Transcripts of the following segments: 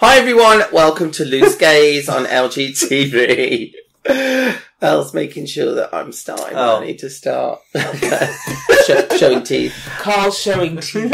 Hi everyone, welcome to Loose Gaze on LGTV. Elle's making sure that I'm starting. Oh. I need to start Show, showing teeth. Carl showing teeth.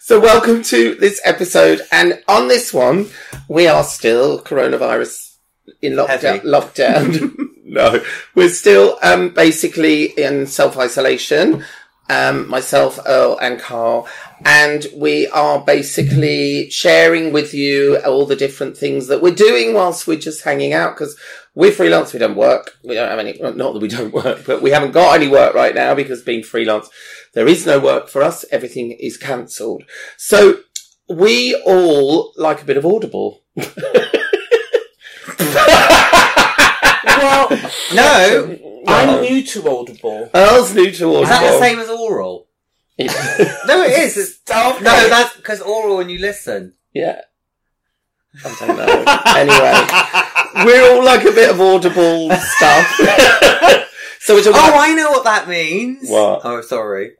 So welcome to this episode, and on this one, we are still coronavirus in lockdown. Heavy. Lockdown. no, we're still um, basically in self isolation. Um, myself, Earl, and Carl, and we are basically sharing with you all the different things that we're doing whilst we're just hanging out because we're freelance. We don't work. We don't have any. Not that we don't work, but we haven't got any work right now because being freelance, there is no work for us. Everything is cancelled. So we all like a bit of Audible. well, no, I'm new to Audible. Earl's new to Audible. Is that the same as oral? No, it is. It's, Stop no, it. that's because oral when you listen. yeah. I don't know. anyway, we're all like a bit of Audible stuff. so we're talking Oh, about I know what that means. What? Oh, sorry.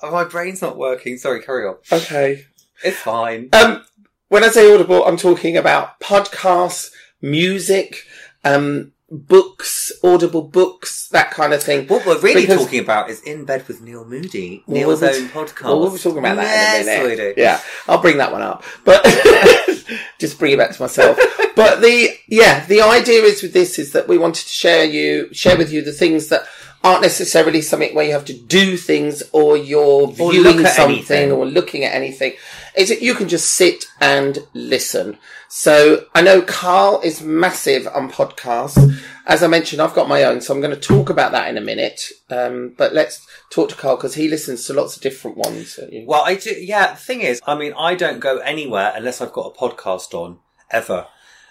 Oh, my brain's not working. Sorry, carry on. okay. It's fine. Um, when I say Audible, I'm talking about podcasts, music, um, books, Audible books, that kind of thing. What we're really Because- talking about is In Bed with Neil Moody, Neil's own podcast. Well, we'll be talking about that yes, in a minute. Yeah, I'll bring that one up, but just bring it back to myself. but the yeah, the idea is with this is that we wanted to share you share with you the things that aren't necessarily something where you have to do things or you're Or viewing something anything. or looking at anything. Is that you can just sit and listen. So I know Carl is massive on podcasts. As I mentioned, I've got my own, so I'm going to talk about that in a minute. Um, but let's talk to Carl because he listens to lots of different ones. Well, I do. Yeah, the thing is, I mean, I don't go anywhere unless I've got a podcast on ever,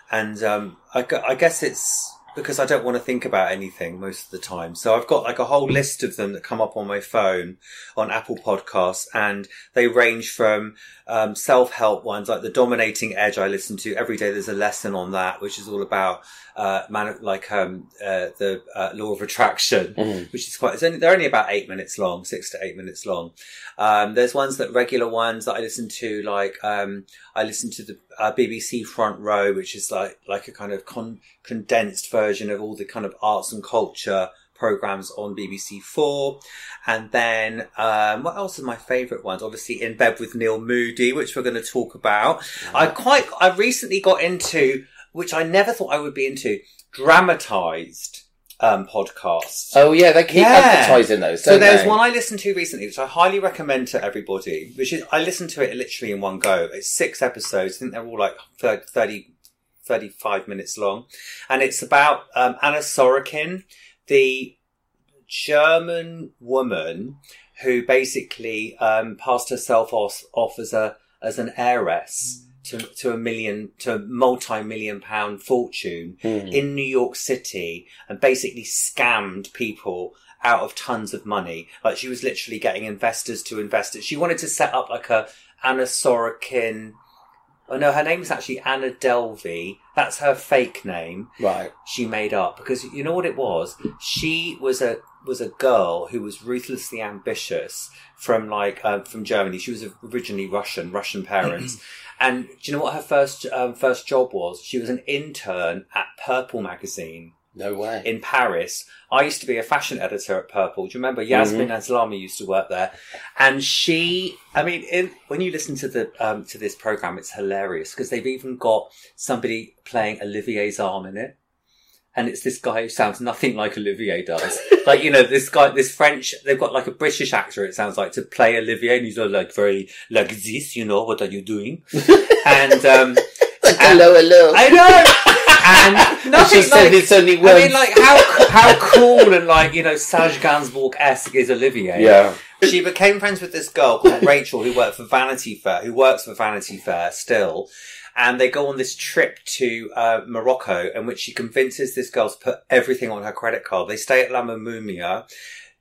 and um, I, I guess it's because I don't want to think about anything most of the time. So I've got like a whole list of them that come up on my phone on Apple Podcasts, and they range from um, self-help ones like the Dominating Edge. I listen to every day. There's a lesson on that, which is all about uh, man, like um, uh, the uh, law of attraction, Mhm. which is quite. It's only they're only about eight minutes long, six to eight minutes long. Um, there's ones that regular ones that I listen to, like um, I listen to the uh, BBC Front Row, which is like like a kind of con- condensed version of all the kind of arts and culture programs on BBC Four. And then um, what else are my favourite ones? Obviously, In Bed with Neil Moody, which we're going to talk about. I quite I recently got into, which I never thought I would be into, dramatized um, podcasts. Oh yeah, they keep Yeah. advertising those. So there's they? one I listened to recently, which I highly recommend to everybody. Which is I listened to it literally in one go. It's six episodes. I think they're all like 30, 35 minutes long, and it's about um, Anna Sorokin, the German woman who basically um, passed herself off, off as a as an heiress to to a million to a multi million pound fortune Hmm. in New York City and basically scammed people out of tons of money. Like she was literally getting investors to invest it. She wanted to set up like a Anna Sorokin. Oh no, her name is actually Anna Delvey. That's her fake name Right. she made up because you know what it was. She was a was a girl who was ruthlessly ambitious from like um, from Germany. She was originally Russian, Russian parents. And do you know what her first um, first job was? She was an intern at Purple magazine No way. in Paris. I used to be a fashion editor at Purple. Do you remember Yasmin Aslami used to work there? And she, I mean, in, when you listen to the um, to this program, it's hilarious because they've even got somebody playing Olivier Zahm in it. And it's this guy who sounds nothing like Olivier does. like, you know, this guy, this French, they've got like a British actor, it sounds like, to play Olivier. And he's all like very, like this, you know, what are you doing? and, um, Like, hello, hello. I know. And And nothing she said like, it's only I mean, like how how cool and like you know Serge Gainsbourg esque is Olivier. yeah. She became friends with this girl called Rachel who worked for Vanity Fair, who works for Vanity Fair still. And they go on this trip to uh, Morocco, in which she convinces this girl to put everything on her credit card. They stay at La Mamounia.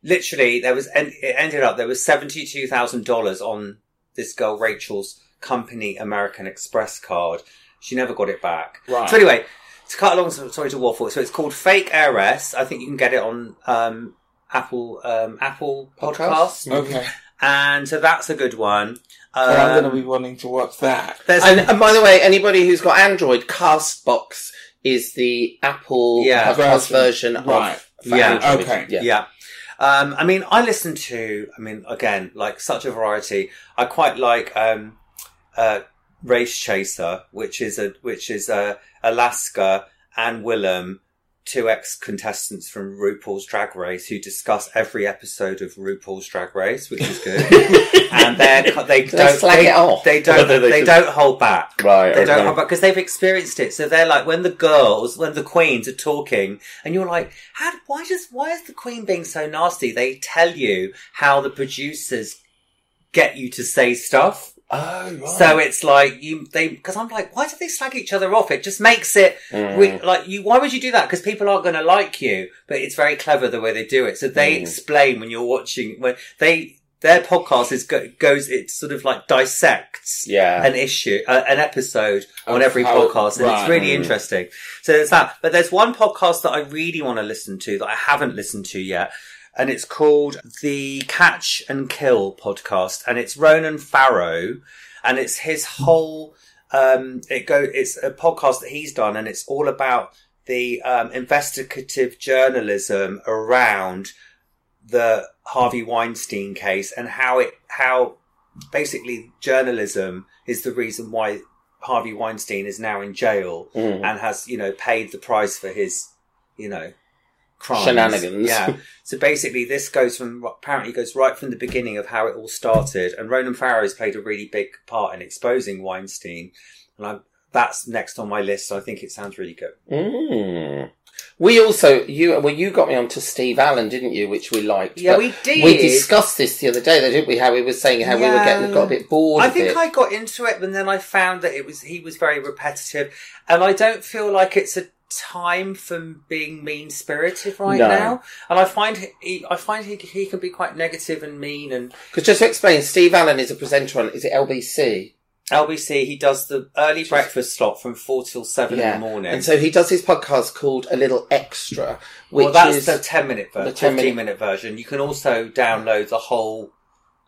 Literally, there was it ended up there was seventy two thousand dollars on this girl Rachel's company American Express card. She never got it back. Right. So anyway, to cut a long story to waffle, so it's called Fake Heiress. I think you can get it on um, Apple um, Apple Podcasts. Podcasts? Okay. And so that's a good one. Um, and I'm going to be wanting to watch that. there's And, and by the way, anybody who's got Android, Castbox is the Apple Yeah. podcast version Right. of for Yeah. Android. Okay. Yeah. Yeah. Um, I mean, I listen to, I mean, again, like such a variety. I quite like, um, uh, Race Chaser, which is a, which is, uh, Alaska and Willam, two ex-contestants from RuPaul's Drag Race who discuss every episode of RuPaul's Drag Race, which is good. and they're, they They don't, slag they, it off. they don't they, they should- don't hold back. Right. They don't hold back because they've experienced it. So they're like when the girls, when the queens are talking, and you're like, "How? Why does? Why is the queen being so nasty?" They tell you how the producers get you to say stuff. Oh, right. So it's like you they because I'm like, why do they slag each other off? It just makes it Mm. like you. Why would you do that? Because people aren't going to like you. But it's very clever the way they do it. So they Mm. explain when you're watching when they their podcast is go, goes. It sort of like dissects yeah. an issue, uh, an episode on every how- podcast, and right. it's really Mm. interesting. So there's that. But there's one podcast that I really want to listen to that I haven't listened to yet, and it's called the Catch and Kill podcast, and it's Ronan Farrow, and it's his whole. Um, it go. It's a podcast that he's done, and it's all about the um, investigative journalism around the Harvey Weinstein case and how it how basically journalism is the reason why Harvey Weinstein is now in jail Mm. and has you know paid the price for his you know crimes Shenanigans. Yeah. So basically, this goes from apparently goes right from the beginning of how it all started, and Ronan Farrow's played a really big part in exposing Weinstein, and I, that's next on my list. I think it sounds really good. Mm. We also you well you got me onto Steve Allen, didn't you? Which we liked. Yeah, we did. We discussed this the other day, though, didn't we? How we were saying how we were getting got a bit bored. I of think it. I got into it, but then I found that it was he was very repetitive, and I don't feel like it's a time for being mean spirited right No. now. And I find he, I find he, he can be quite negative and mean. And Because just to explain, Steve Allen is a presenter on is it LBC? LBC, he does the early breakfast slot from four till seven in the morning. And so he does his podcast called A Little Extra, which well, that's is the ten minute version, the 10 minute- fifteen minute version. You can also download the whole.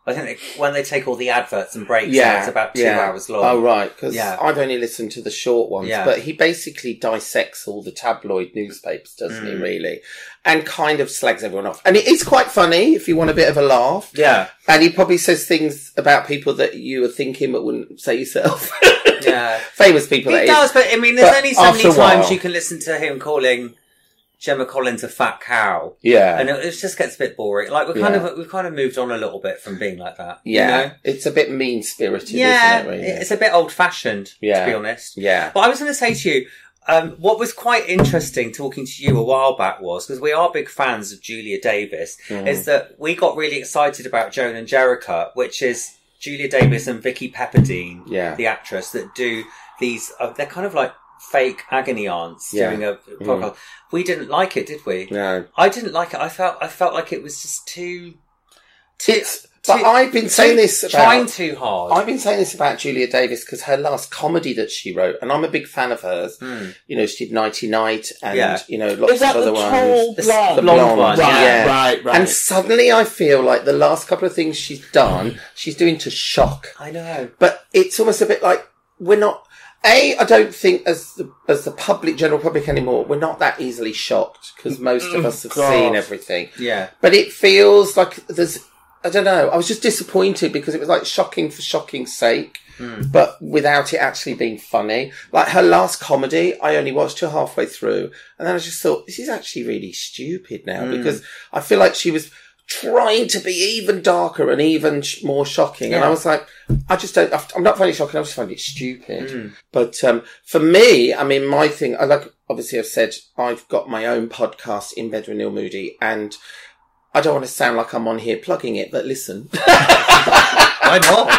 I think they, when they take all the adverts and breaks, yeah, it's about two yeah. hours long. Oh right, because Yeah. I've only listened to the short ones, Yeah. but he basically dissects all the tabloid newspapers, doesn't he? Mm. Really, and kind of slags everyone off. And it is quite funny if you want a bit of a laugh. Yeah, And he probably says things about people that you were thinking but wouldn't say yourself. yeah. Famous people. that He is. does, but I mean, there's But only so many a while- times you can listen to him calling Gemma Collins a fat cow, Yeah. and it, it just gets a bit boring. Like we kind Yeah. of we've kind of moved on a little bit from being like that. you yeah. know? It's a bit mean spirited, yeah, isn't it? Really? it's a bit old fashioned Yeah. to be honest. yeah. But I was going to say to you, um, what was quite interesting talking to you a while back was because we are big fans of Julia Davis. Mm. Is that we got really excited about Joan and Jericha, which is Julia Davis and Vicki Pepperdine, Yeah. the actress that do these. Uh, they're kind of like fake agony aunts Yeah. doing a podcast. We didn't like it, did we? No. I didn't like it. I felt I felt like it was just too. It's, but too- I've been saying this about trying too hard. I've been saying this about Julia Davis because her last comedy that she wrote, and I'm a big fan of hers. Hmm. You know, she did Nighty Night and, Yeah. you know, lots Is that of other tall ones. The blonde? The blonde blonde one, Right, yeah. right, right. And suddenly I feel like the last couple of things she's done, she's doing to shock. I know. But it's almost a bit like we're not. A, I don't think as the as the public, general public anymore, we're not that easily shocked because mm, most of mm, us have God. seen everything. Yeah. But it feels like there's, I don't know, I was just disappointed because it was like shocking for shocking's sake, hmm. but without it actually being funny. Like her last comedy, I only watched her halfway through and then I just thought, this is actually really stupid now hmm. because I feel like she was trying to be even darker and even sh- more shocking. And I was like, I just don't, I'm not finding it shocking, I just find it stupid. But, um, for me, I mean, my thing, I like, obviously I've said I've got my own podcast in bed with Neil Moody and I don't want to sound like I'm on here plugging it, but listen. Why not?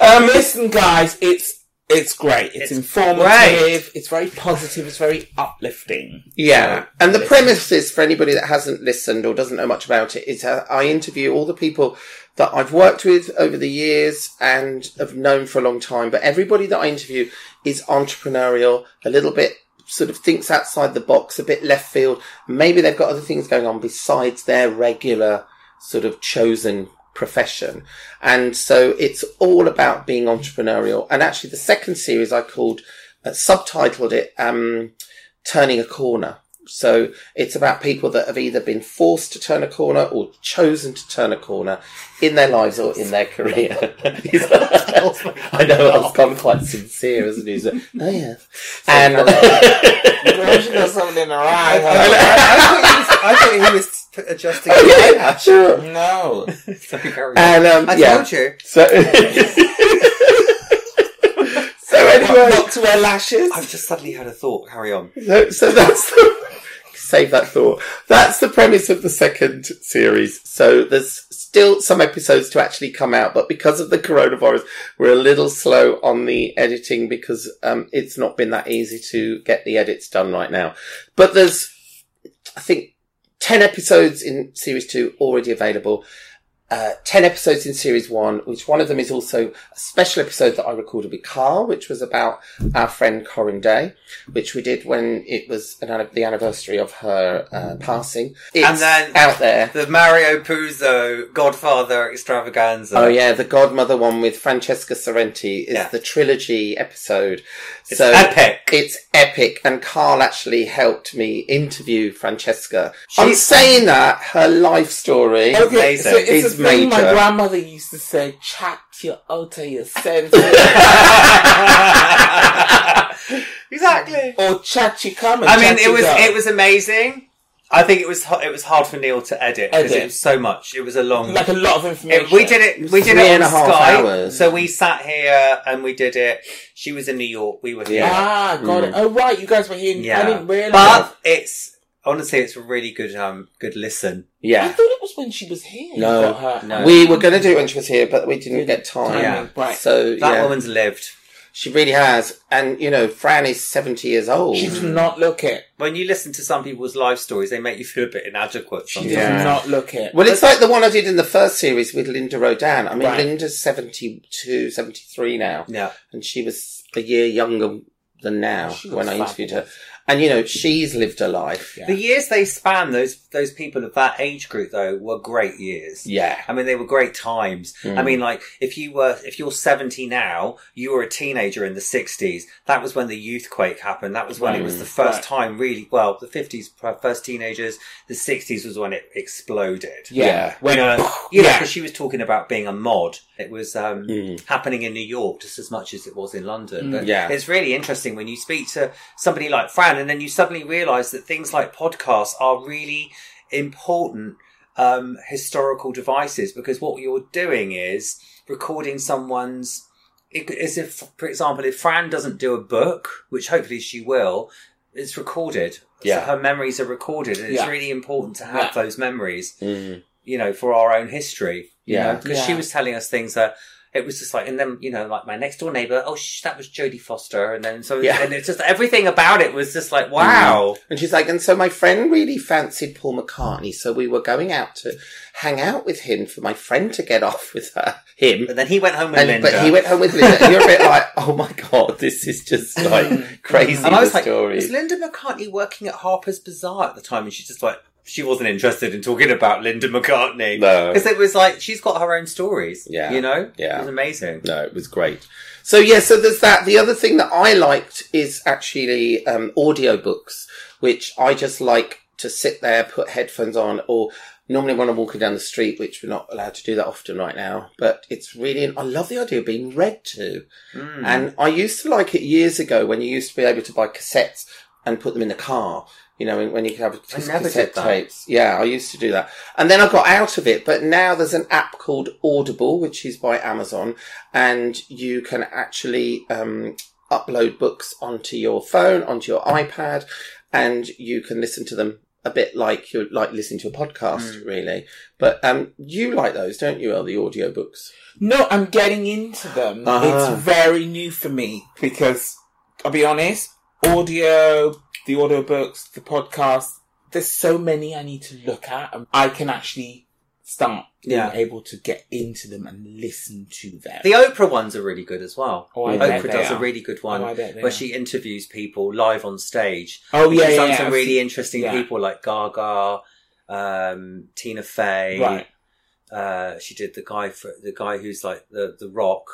Um, listen, guys, it's it's great. It's, It's informative. great. It's very positive. It's very uplifting. Yeah. And the listen. premise is for anybody that hasn't listened or doesn't know much about it is uh, I interview all the people that I've worked with over the years and have known for a long time. But everybody that I interview is entrepreneurial, a little bit sort of thinks outside the box, a bit left field. Maybe they've got other things going on besides their regular sort of chosen profession. And so it's all about being entrepreneurial. And actually the second series I called, uh, subtitled it, um, Turning a Corner. So it's about people that have either been forced to turn a corner or chosen to turn a corner in their lives or in their career. I know I've gone quite sincere, isn't he? So, oh yeah. And Girl, she got something in her eye. I thought he was p- adjusting Oh, his yeah, eyelash. sure. no. Sorry, carry on. And um, I yeah. told you. So, so anyway, Not to wear lashes. I've just suddenly had a thought. Carry on. so, so that's the, save that thought. That's the premise of the second series. So there's still some episodes to actually come out, but because of the coronavirus, we're a little slow on the editing because um, it's not been that easy to get the edits done right now. But there's, I think, 10 episodes in series two already available. Uh, 10 episodes in series one, which one of them is also a special episode that I recorded with Carl, which was about our friend Corinne Day, which we did when it was an, the anniversary of her uh, passing. It's And then- out there. The Mario Puzo Godfather Extravaganza. Oh yeah, the Godmother one with Francesca Sorrenti is Yeah. the trilogy episode. It's so epic. It's epic, and Carl actually helped me interview Francesca. She- I'm saying that her life story. Okay, Amazing. so it's It's thing my grandmother used to say, chat your out of your senses. exactly. or chat you come I mean, it was go. it was amazing. I think it was it was hard for Neil to edit because it was so much. It was a long. like a lot of information. It- we did it. We did Three it on and a half Skype. hours. So we sat here and we did it. She was in New York. We were here. Yeah. Ah, got it. Oh right, you guys were here. Yeah. I didn't realize. But it's honestly, it's a really good um good listen. Yeah. I Yeah. thought it was when she was here. No. got her. No. We were going to do it when she was here, but we didn't get time. Yeah. Right. So That yeah, woman's lived. she really has. And you know, Fran is seventy years old. She does not look it. When you listen to some people's life stories, they make you feel a bit inadequate. She Sometimes. Yeah. does not look it. Well, it's like the one I did in the first series with Linda Rodin. I mean, Right. Linda's 72, 73 now, Yeah. and she was a year younger than now She when looks I interviewed her. Fabulous. And you know, she's lived a life. Yeah. The years they span, those those people of that age group, though, were great years. Yeah. I mean, they were great times. Mm. I mean, like, if you were, if you're 70 now, you were a teenager in the 60s. That was when the youth quake happened. That was when it was the first Right. time really, well, the 50s, first teenagers. The 60s was when it exploded. Yeah. Yeah. When, You know, you know, yeah. because she was talking about being a mod. It was um, Mm. happening in New York just as much as it was in London. Mm. But Yeah. it's really interesting when you speak to somebody like Fran, and then you suddenly realise that things like podcasts are really important um, historical devices because what you're doing is recording someone's. As if, for example, if Fran doesn't do a book, which hopefully she will, it's recorded. Yeah. So her memories are recorded, and it's Yeah. really important to have Yeah. those memories Mm. you know, for our own history. You Yeah. know, because she was telling us things that it was just like, and then you know, like my next door neighbor, oh, sh- that was Jodie Foster, and then so, Yeah. and it's just everything about it was just like, wow, mm-hmm. And she's like, and so my friend really fancied Paul McCartney, so we were going out to hang out with him for my friend to get off with her, him. But then he went home with And, Linda. but he went home with Linda. and You're a bit like, oh my god, this is just like crazy. and I was the like, story. was Linda McCartney working at Harper's Bazaar at the time? And she's just like, she wasn't interested in talking about Linda McCartney. No. Because it was like, she's got her own stories. Yeah. You know? Yeah. It was amazing. No, it was great. So yeah, so there's that. The other thing that I liked is actually um, audio books, which I just like to sit there, put headphones on, or normally when I'm walking down the street, which we're not allowed to do that often right now. But it's really, I love the idea of being read to. Mm. And I used to like it years ago when you used to be able to buy cassettes and put them in the car. You know, when- when you have cassette tapes. Yeah, I used to do that. And then I got out of it, but now there's an app called Audible, which is by Amazon, and you can actually um, upload books onto your phone, onto your iPad, and you can listen to them a bit like you're like listening to a podcast, Mm. really. But um, you like those, don't you, El, the audio books? No, I'm getting into them. Ah. It's very new for me because I'll be honest, audio, the audiobooks, the podcast, there's so many I need to look at and I can actually start being Yeah. able to get into them and listen to them. The Oprah ones are really good as well. Oh, I bet Oprah they does a are. really good one Oh, I bet they where are. she interviews people live on stage. oh yeah, She's yeah, done yeah. some I've really interesting yeah. people like Gaga, um, Tina Fey, Right. uh, she did the guy for the guy who's like the the Rock,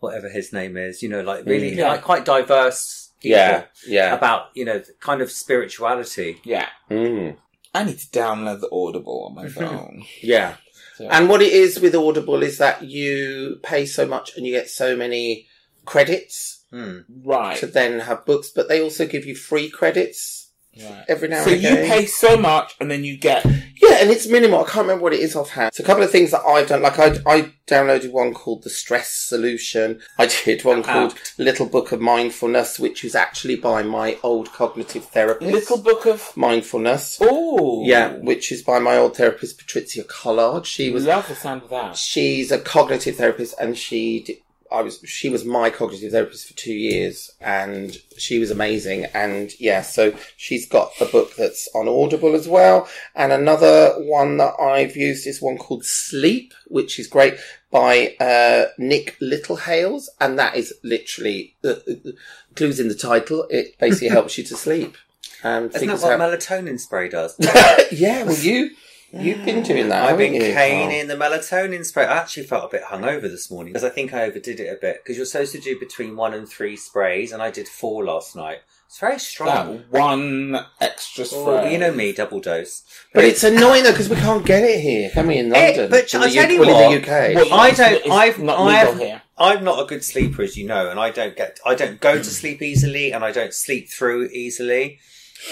whatever his name is. You know, like really Mm. Yeah. like quite diverse. People Yeah, yeah. About you know the kind of spirituality. Yeah. Mm, I need to download the Audible on my phone. yeah. So- And what it is with Audible is that you pay so much and you get so many credits Hmm. right. to then have books, but they also give you free credits right. every now So and again. So you pay so much and then you get Yeah, and it's minimal. I can't remember what it is offhand. So a couple of things that I've done, like I, I downloaded one called The Stress Solution. I did one ah. called Little Book of Mindfulness, which is actually by my old cognitive therapist. little book of Mindfulness. oh Yeah, which is by my old therapist, Patrizia Collard. She was love the sound of that. she's a cognitive therapist and she I was she was my cognitive therapist for two years and she was amazing. And yeah so she's got a book that's on Audible as well. And another one that I've used is one called Sleep which is great by uh, Nick Littlehales. And that is literally uh, uh, clues in the title. It basically helps you to sleep. And Isn't that what out melatonin spray does? yeah well you you've been doing that I've been you, caning the melatonin spray. I actually felt a bit hungover this morning because I think I overdid it a bit. Because you're supposed to do between one and three sprays, and I did four last night. It's very strong. That one extra spray. Well, you know me, double dose. But it's annoying though because we can't get it here, can we? In Eh, London, but In I tell you well, in what, the UK. Well, I don't- I've- not I've- here. I'm not a good sleeper, as you know, and I don't get, I don't go to sleep easily, and I don't sleep through easily.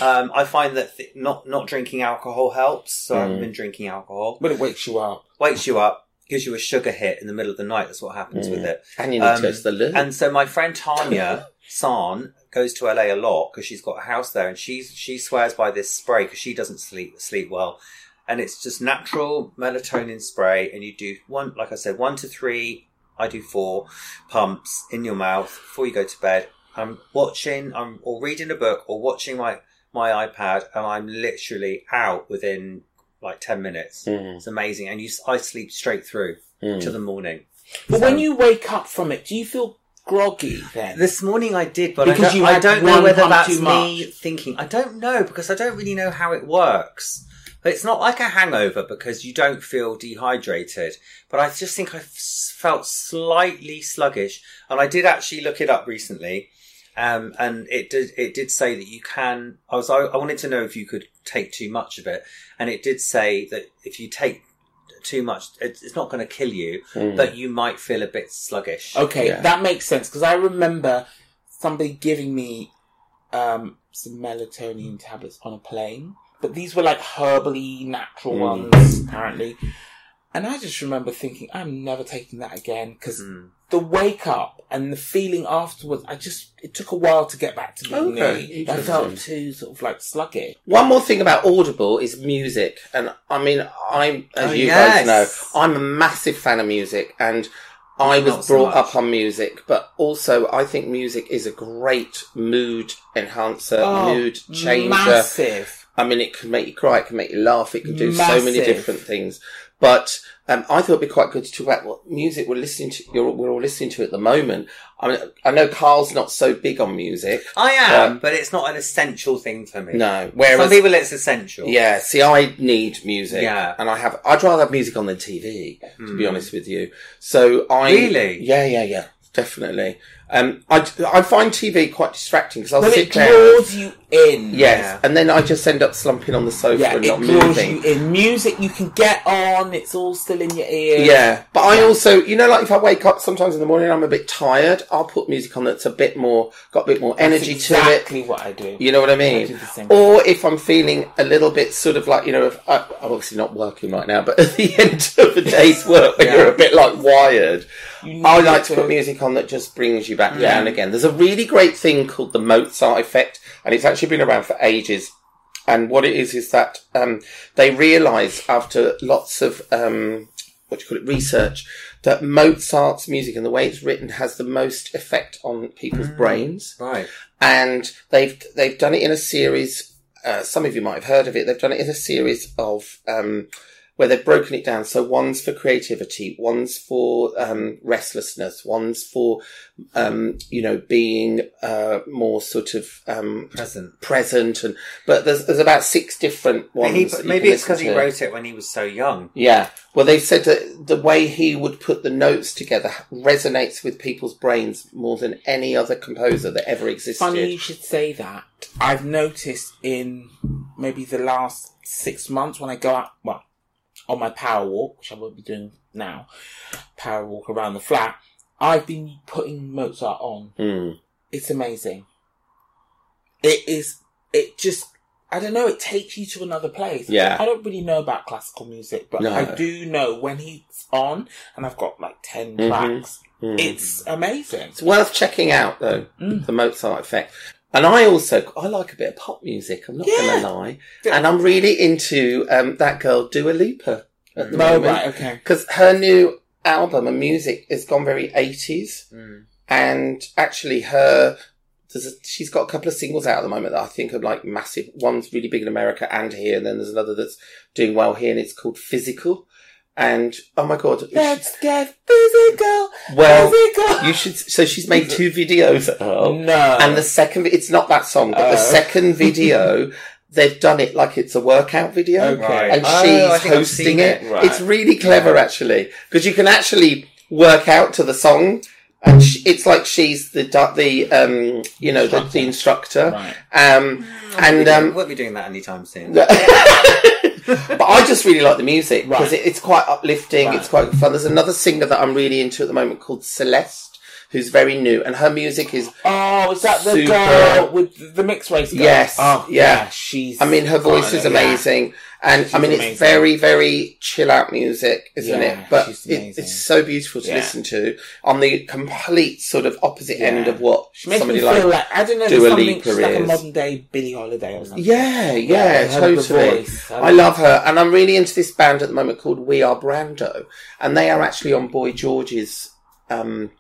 Um, I find that th- not not drinking alcohol helps, so I haven't Mm. been drinking alcohol. But it wakes you up. Wakes you up, gives you a sugar hit in the middle of the night. That's what happens Mm. with it. and you need um, to go to the loo. And so my friend Tanya San goes to LA a lot because she's got a house there, and she's she swears by this spray because she doesn't sleep sleep well, and it's just natural melatonin spray, and you do one like I said, one to three. I do four pumps in your mouth before you go to bed. I'm watching, I'm or reading a book or watching my my iPad, and I'm literally out within like ten minutes. Mm, It's amazing, and you s- I sleep straight through mm. to the morning. But So- when you wake up from it, do you feel groggy then? This morning I did, but Because I don't, you I don't know whether that's me thinking. I don't know because I don't really know how it works. But it's not like a hangover because you don't feel dehydrated. But I just think I felt slightly sluggish, and I did actually look it up recently. Um, and it did, it did say that you can, I was, I, I wanted to know if you could take too much of it. And it did say that if you take too much, it's, it's not going to kill you, Mm. but you might feel a bit sluggish. Okay, Yeah. that makes sense because I remember somebody giving me um, some melatonin tablets on a plane, but these were like herbally natural Mm. ones apparently. And I just remember thinking, I'm never taking that again because Mm. the wake up and the feeling afterwards, I just it took a while to get back to being Okay, me. I felt too sort of like sluggish. One more thing about Audible is music, and I mean, I'm as Oh, you yes. guys know, I'm a massive fan of music, and I Not was so brought much. up on music, but also I think music is a great mood enhancer, Oh, mood changer. Massive. I mean, it can make you cry, it can make you laugh, it can do so many different things. But um, I thought it'd be quite good to talk about what music we're listening to. You're, we're all listening to at the moment. I mean, I know Carl's not so big on music. I am, Um, but it's not an essential thing for me. No, whereas Some people it's essential. yeah, see, I need music. Yeah. and I have. I'd rather have music on than TV. To be Hmm. honest with you, so I Really? yeah, yeah, yeah, definitely. Um, I I find TV quite distracting because I'll sit it down. draws you in. Yes, Yeah. and then I just end up slumping on the sofa Yeah, and it not draws moving. you in. Music you can get on, it's all still in your ear. Yeah, but I also, you know, like if I wake up sometimes in the morning, I'm a bit tired. I'll put music on that's a bit more, got a bit more That's energy to it. exactly what I do. You know what I I mean? same Or if I'm feeling a little bit sort of like, you know, if I, I'm obviously not working right now, but at the end of a day's work when Yeah. you're a bit like wired, I like to to- put music on that just brings you back Yeah. down again. There's a really great thing called the Mozart effect, and it's actually been around for ages. And what it is is that um, they realise after lots of um, what do you call it research that Mozart's music and the way it's written has the most effect on people's brains Right. and they've they've done it in a series. Uh, some of you might have heard of it. They've done it in a series of um, where they've broken it down. So one's for creativity, one's for um, restlessness, one's for um, you know being uh, more sort of um, Present. present, and but there's there's about six different ones. He- that maybe it's because he wrote it when he was so young. Yeah. Well, they said that the way he would put the notes together resonates with people's brains more than any other composer that ever existed. Funny you should say that. I've noticed in maybe the last six months when I go out, well, on my power walk, which I won't be doing now, power walk around the flat, I've been putting Mozart on. Mm. It's amazing. It is, it just, I don't know, it takes you to another place. Yeah. I don't really know about classical music, but No. I do know when he's on, and I've got like 10 Mhm. tracks, Mm. it's amazing. It's worth checking out, though, Mm. the Mozart effect. And I also, I like a bit of pop music, I'm not Yeah. going to lie. And I'm really into um, that girl, Dua Lipa, at the Oh, moment. right, okay. Because her new album and music has gone very 80s. Mm. and actually her there's a, she's got a couple of singles out at the moment that I think are like massive. One's really big in America and here, and then there's another that's doing well here, and it's called Physical. And oh my god, Let's get physical. well, physical. you should. So she's made two videos, Oh no. and the second it's not that song, but the Oh. second video they've done it like it's a workout video. Okay. And Oh, she's think hosting it. it. Right. It's really clever, actually, because you can actually work out to the song, and sh it's like she's the the um you know the, the instructor. Right. Um, and we um, won't be doing that anytime soon. but I just really like the music because Right. it, it's quite uplifting. Right. It's quite fun. There's another singer that I'm really into at the moment called Celeste, who's very new, and her music is. Oh, is that the Super. girl with the mixed race? Girl? Yes, Oh, yeah. She's. I mean, her voice is yeah. Amazing, and She's I mean, it's very, very chill out music, isn't Yeah, it? But it, it's so beautiful to Yeah. listen to on the complete sort of opposite Yeah. end of what She makes somebody me like. feel like I don't know. Dua something she's like a modern day Billie Holiday or something. yeah, yeah, I totally. voice. I love her, and I'm really into this band at the moment called We Are Brando, and they are actually on Boy George's um,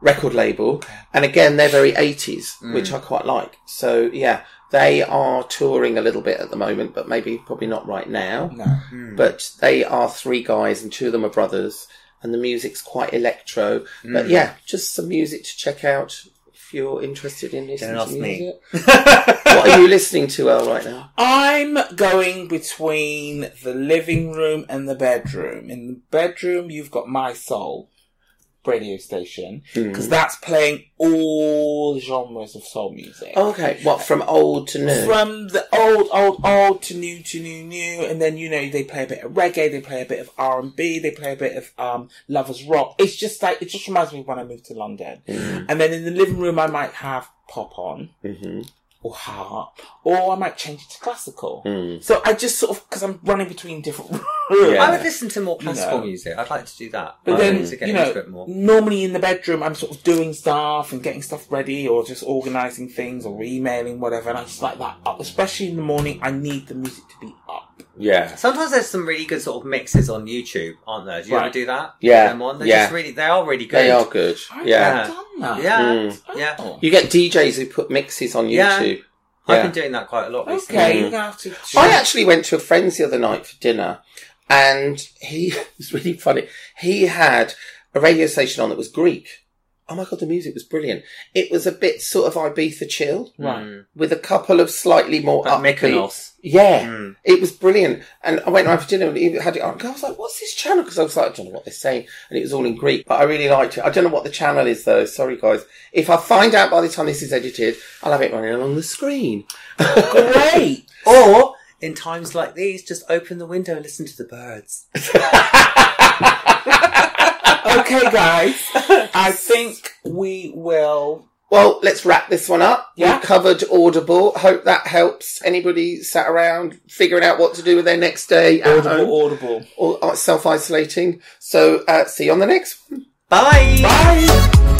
record label, and again they're very 80s, which I quite like. So yeah, they are touring a little bit at the moment, but maybe probably not right now. No. Hmm. But they are three guys, and two of them are brothers, and the music's quite electro. But hmm. yeah, just some music to check out if you're interested in listening Don't to music. what are you listening to, El, right now? I'm going between the living room and the bedroom. In the bedroom, you've got Mi-Soul radio station Hmm. because that's playing all genres of soul music. Okay, what from old to new? From the old, old, old to new to new, new, and then you know they play a bit of reggae, they play a bit of R and B, they play a bit of um, lovers rock. It's just like it just reminds me of when I moved to London. And then in the living room, I might have pop on hmm or harp, or I might change it to classical. Mm. So I just sort of because I'm running between different rooms. Yeah. I would listen to more classical know. music. I'd like to do that. But I'd then, like to get you know, into it more. normally in the bedroom, I'm sort of doing stuff and getting stuff ready or just organising things or emailing, whatever. And I just like that up. Especially in the morning, I need the music to be up. Yeah. Sometimes there's some really good sort of mixes on YouTube, aren't there? Do you Right. ever do that? Yeah. Them on? They're Yeah. just really, they are really good. They are good. I've Yeah. done that. Yeah, Mm. yeah. You get DJs who put mixes on Yeah. YouTube. I've been doing that quite a lot recently. Okay, Mm. you're gonna have to. I actually went to a friend's the other night for dinner, and he it was really funny. He had a radio station on that was Greek. Oh my god, the music was brilliant. It was a bit sort of Ibiza chill, Right. With a couple of slightly more Like upbeat. Mykonos. Yeah, Mm. it was brilliant. And I went around for dinner and he had it on. I was like, what's this channel? Because I was like, I don't know what they're saying. And it was all in Greek, but I really liked it. I don't know what the channel is though. Sorry guys. If I find out by the time this is edited, I'll have it running along the screen. Great. Or, in times like these, just open the window and listen to the birds. Okay, guys. I think we will. Well, let's wrap this one up. Yeah. We've covered Audible. Hope that helps anybody sat around figuring out what to do with their next day Audible, audible. or self isolating. So, uh, see you on the next one. Bye! Bye.